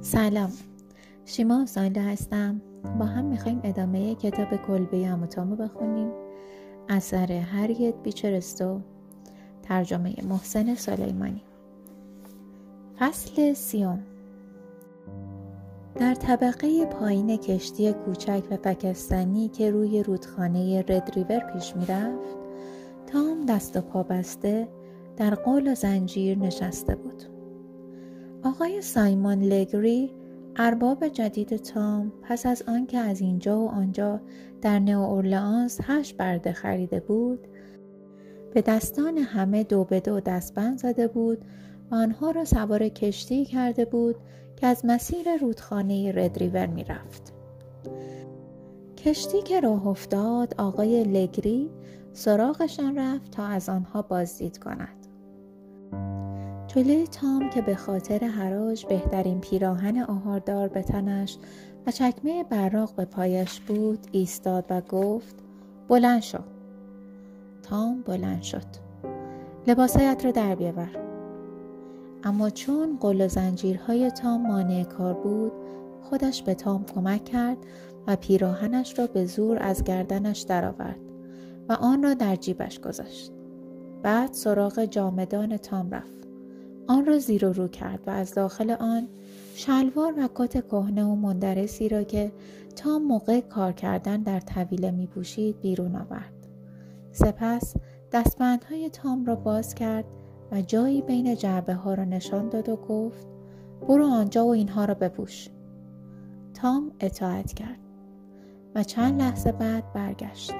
سلام. شیما سایله هستم. با هم می‌خوایم ادامه کتاب کلبه اموتامو بخونیم. اثر هریت بیچرستو ترجمه محسن سلیمانی. فصل سیوم. در طبقه پایین کشتی کوچک و پکستانی که روی رودخانه رد ریور پیش می‌رفت تام دست و پا بسته در قول و زنجیر نشسته بود آقای سایمون لگری ارباب جدید تام پس از آنکه از اینجا و آنجا در نو اورلانس هشت برده خریده بود به دستان همه دو به دو دستبند زده بود و آنها را سوار کشتی کرده بود که از مسیر رودخانه ردریور می رفت. کشتی که راه افتاد آقای لگری سراغشان رفت تا از آنها بازدید کند. جلوی تام که به خاطر حراج بهترین پیراهن آهاردار به تنش و چکمه براق به پایش بود ایستاد و گفت بلند شو. تام بلند شد. لباسایت را در بیاور. اما چون قل و زنجیرهای تام مانع کار بود خودش به تام کمک کرد و پیراهنش را به زور از گردنش درآورد و آن را در جیبش گذاشت بعد سراغ جامدان تام رفت آن را زیر و رو کرد و از داخل آن شلوار و کت کهنه و مندرسی را که تا موقع کار کردن در طویله می پوشید بیرون آورد. سپس دستبندهای تام را باز کرد و جایی بین جعبه ها را نشان داد و گفت برو آنجا و اینها را بپوش. تام اطاعت کرد چند لحظه بعد برگشت.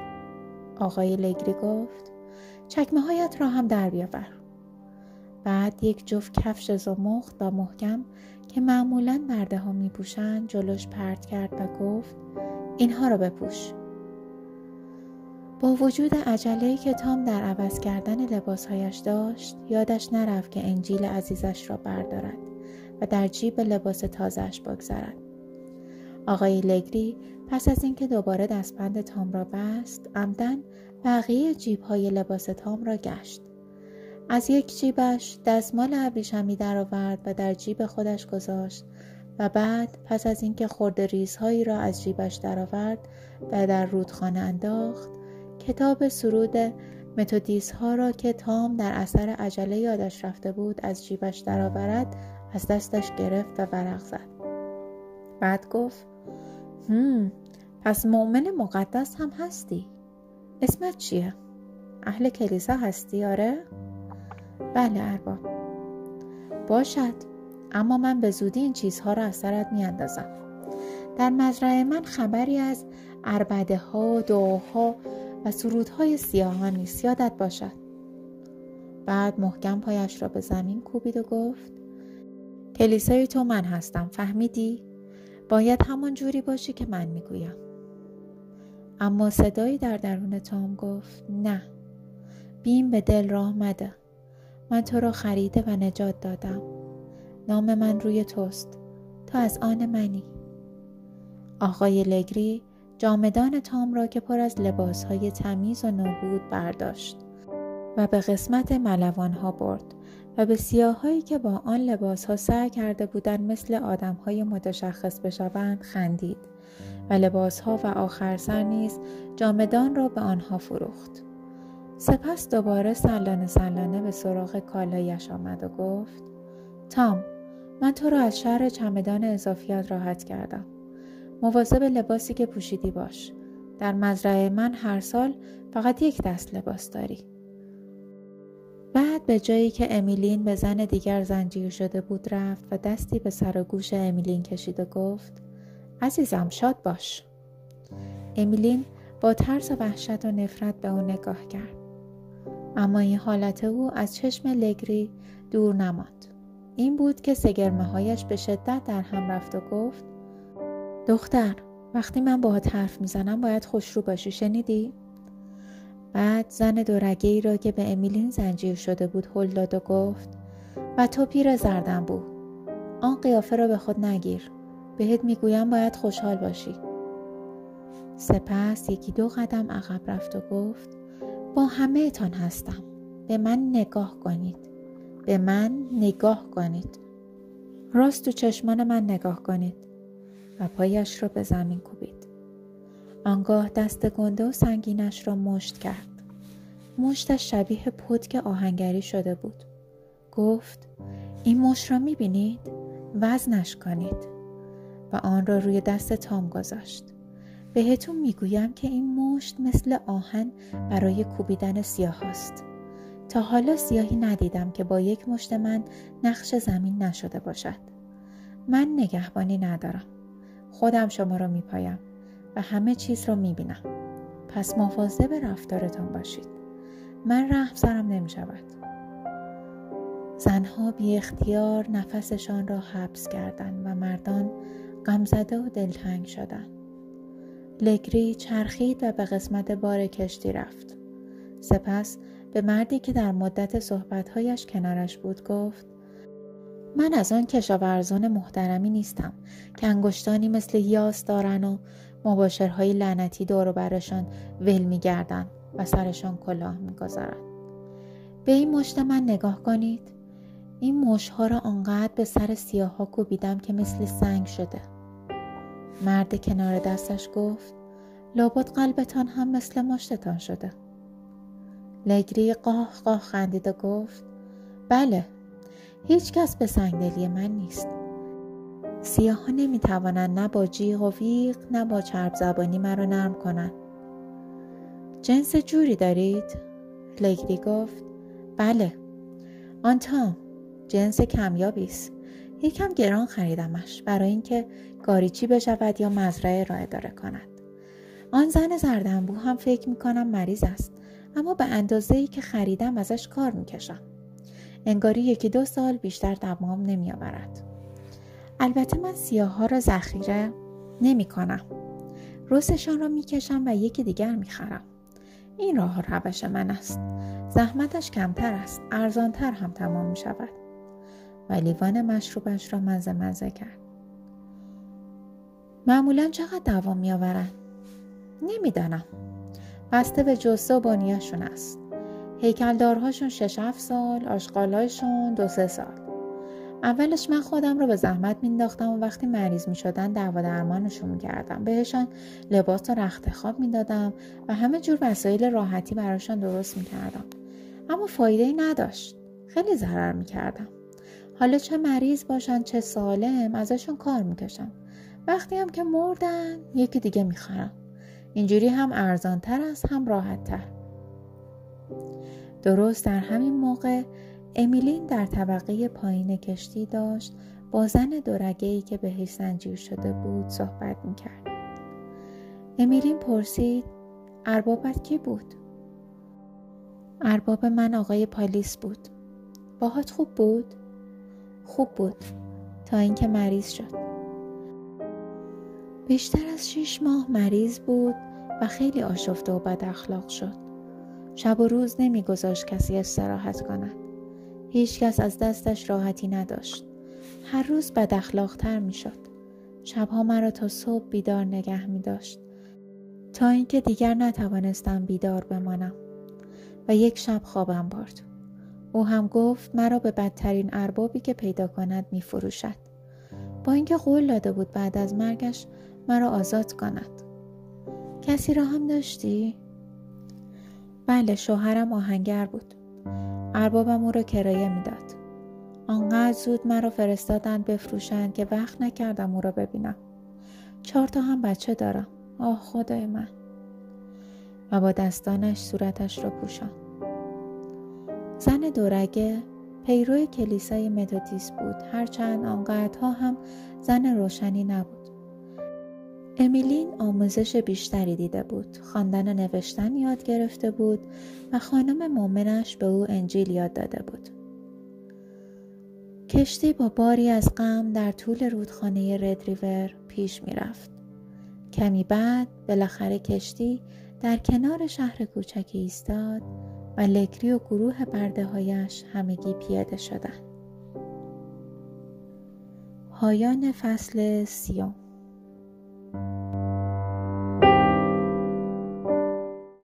آقای لگری گفت چکمه هایت را هم در بیاور. بعد یک جفت کفش زمخت و محکم که معمولا مرده ها می پوشند جلوش پرت کرد و گفت اینها را بپوش. با وجود عجله که تام در عوض کردن لباسهایش داشت یادش نرفت که انجیل عزیزش را بردارد و در جیب لباس تازهش بگذارد. آقای لگری پس از اینکه دوباره دستبند تام را بست عمدن بقیه جیب های لباس تام را گشت. از یک جیبش دستمال ابریشمی درآورد و در جیب خودش گذاشت و بعد پس از اینکه خورده ریزهایی را از جیبش درآورد و در رودخانه انداخت کتاب سرود متودیس ها را که تام در اثر عجله یادش رفته بود از جیبش درآورد از دستش گرفت و ورق زد. بعد گفت هم. پس مؤمن مقدس هم هستی. اسمت چیه؟ اهل کلیسا هستی؟ آره؟ بله ارباب. باشد. اما من به زودی این چیزها را از سرت میاندازم. در مزرعه من خبری از اربده ها دعاها و سرودهای سیاهان نیست. یادت باشد. بعد محکم پایش را به زمین کوبید و گفت کلیسای تو من هستم. فهمیدی؟ باید همان جوری باشی که من می‌گویم. اما صدایی در درون تام گفت نه بیم به دل راه مده. من تو را خریده و نجات دادم. نام من روی توست. تو از آن منی. آقای لگری جامدان تام را که پر از لباسهای تمیز و نوبود برداشت و به قسمت ملوان ها برد. و به سیاهایی که با آن لباس ها سعی کرده بودند مثل آدم های متشخص بشوند خندید و لباس ها و آخر سر نیز جامدان را به آنها فروخت. سپس دوباره سلانه سلانه به سراغ کالایش آمد و گفت تام من تو را از شهر چمدان اضافیات راحت کردم. مواظب لباسی که پوشیدی باش. در مزرعه من هر سال فقط یک دست لباس داری. بعد به جایی که امیلین به زن دیگر زنجیر شده بود رفت و دستی به سر و گوش امیلین کشید و گفت عزیزم شاد باش. امیلین با ترس و وحشت و نفرت به او نگاه کرد. اما این حالت او از چشم لگری دور نماند. این بود که سگرمه هایش به شدت در هم رفت و گفت دختر وقتی من باهات حرف می‌زنم باید خوشرو باشی شنیدی؟ بعد زن دورگه ای را که به امیلین زنجیر شده بود هل داد و گفت و تو پیر زردن بود آن قیافه را به خود نگیر. بهت می‌گویم باید خوشحال باشی. سپس یکی دو قدم عقب رفت و گفت با همه تان هستم. به من نگاه کنید. به من نگاه کنید. راست تو چشمان من نگاه کنید. و پایش را به زمین کوبید. آنگاه دست گنده و سنگینش را مشت کرد مشتش شبیه پتک آهنگری شده بود گفت این مشت را می‌بینید وزنش کنید و آن را روی دست تام گذاشت بهتون می‌گویم که این مشت مثل آهن برای کوبیدن سیاه است. تا حالا سیاهی ندیدم که با یک مشت من نقش زمین نشده باشد. من نگهبانی ندارم. خودم شما را میپایم همه چیز را می‌بینم. پس به رفتارتان باشید. من رحم سرم نمی شود. زنها بی اختیار نفسشان را حبس کردند و مردان غمزده و دلتنگ شدند. لگری چرخید و به قسمت بار کشتی رفت. سپس به مردی که در مدت صحبتهایش کنارش بود گفت من از آن کشاورزان محترمی نیستم که انگشتانی مثل یاس دارن و مباشرهای لعنتی دور برشان ول میگردند و سرشان کلاه می‌گذارند. به این مشت من نگاه کنید. این مشها را آنقدر به سر سیاه ها کوبیدم که مثل سنگ شده. مرد کنار دستش گفت لابد قلبتان هم مثل مشتتان شده. لگری قاه قاه خندید و گفت بله هیچ کس به سنگدلی من نیست. سیاه ها نمی توانند نه با جیغ و ویغ نه با چرب زبانی مرا نرم کنند. جنس جوری دارید؟ لگری گفت بله. آن تام جنس کمیابی است. یکم گران خریدمش برای اینکه گاریچی بشود یا مزرعه را اداره کند. آن زن زردنبو هم فکر می‌کنم مریض است اما به اندازه ای که خریدم ازش کار می‌کشم. انگاری یکی دو سال بیشتر دمام نمیآورد. البته من سیاه ها را ذخیره نمی کنم. روسشان را می‌کشم و یکی دیگر می‌خرم این راه روش من است. زحمتش کمتر است. ارزانتر هم تمام می شود. و لیوان مشروبش را مزه مزه کرد. معمولا چقدر دوام می آورند؟ نمی‌دانم بسته به جسه و بانیشون است. هیکلدارهاشون شش هفت سال آشغالهاشون دو سه سال. اولش من خودم رو به زحمت مینداختم و وقتی مریض می شدن دعوا درمانشون می‌کردم. بهشان لباس و رخت خواب می‌دادم و همه جور وسایل راحتی براشان درست می‌کردم. اما فایده ای نداشت. خیلی ضرر می‌کردم. حالا چه مریض باشن چه سالم ازشون کار می‌کشم. وقتی هم که مردن یکی دیگه می‌خرم. اینجوری هم ارزانتر است هم راحتتر. درست در همین موقع امیلین در طبقه پایین کشتی داشت با زن دورگهی که بهش زنجیر شده بود صحبت می‌کرد امیلین پرسید اربابت کی بود؟ ارباب من آقای پالیس بود باهات خوب بود؟ خوب بود تا اینکه مریض شد بیشتر از شیش ماه مریض بود و خیلی آشفته و بد اخلاق شد. شب و روز نمیگذاشت کسی استراحت کند. هیچ کس از دستش راحتی نداشت. هر روز بد اخلاق تر می شد. شبها مرا تا صبح بیدار نگه می داشت. تا اینکه دیگر نتوانستم بیدار بمانم و یک شب خوابم برد. او هم گفت مرا به بدترین اربابی که پیدا کند می فروشد. با اینکه قول داده بود بعد از مرگش مرا آزاد کند کسی را هم داشتی؟ بله شوهرم آهنگر بود اربابم او را کرایه می‌داد. آنقدر زود مرا فرستادند بفروشند که وقت نکردم او را ببینم. چهار تا هم بچه دارم. آه خدای من. و با دستانش صورتش را پوشان زن دورگه پیرو کلیسای متودیس بود. هرچند آنقدرها هم زن روشنی نبود. امیلین آموزش بیشتری دیده بود خواندن و نوشتن یاد گرفته بود و خانم مؤمنش به او انجیل یاد داده بود کشتی با باری از غم در طول رودخانه ریور پیش می رفت. کمی بعد بالاخره کشتی در کنار شهر کوچکی ایستاد و لکری و گروه برده هایش همگی پیاده شدند. پایان فصل سیوم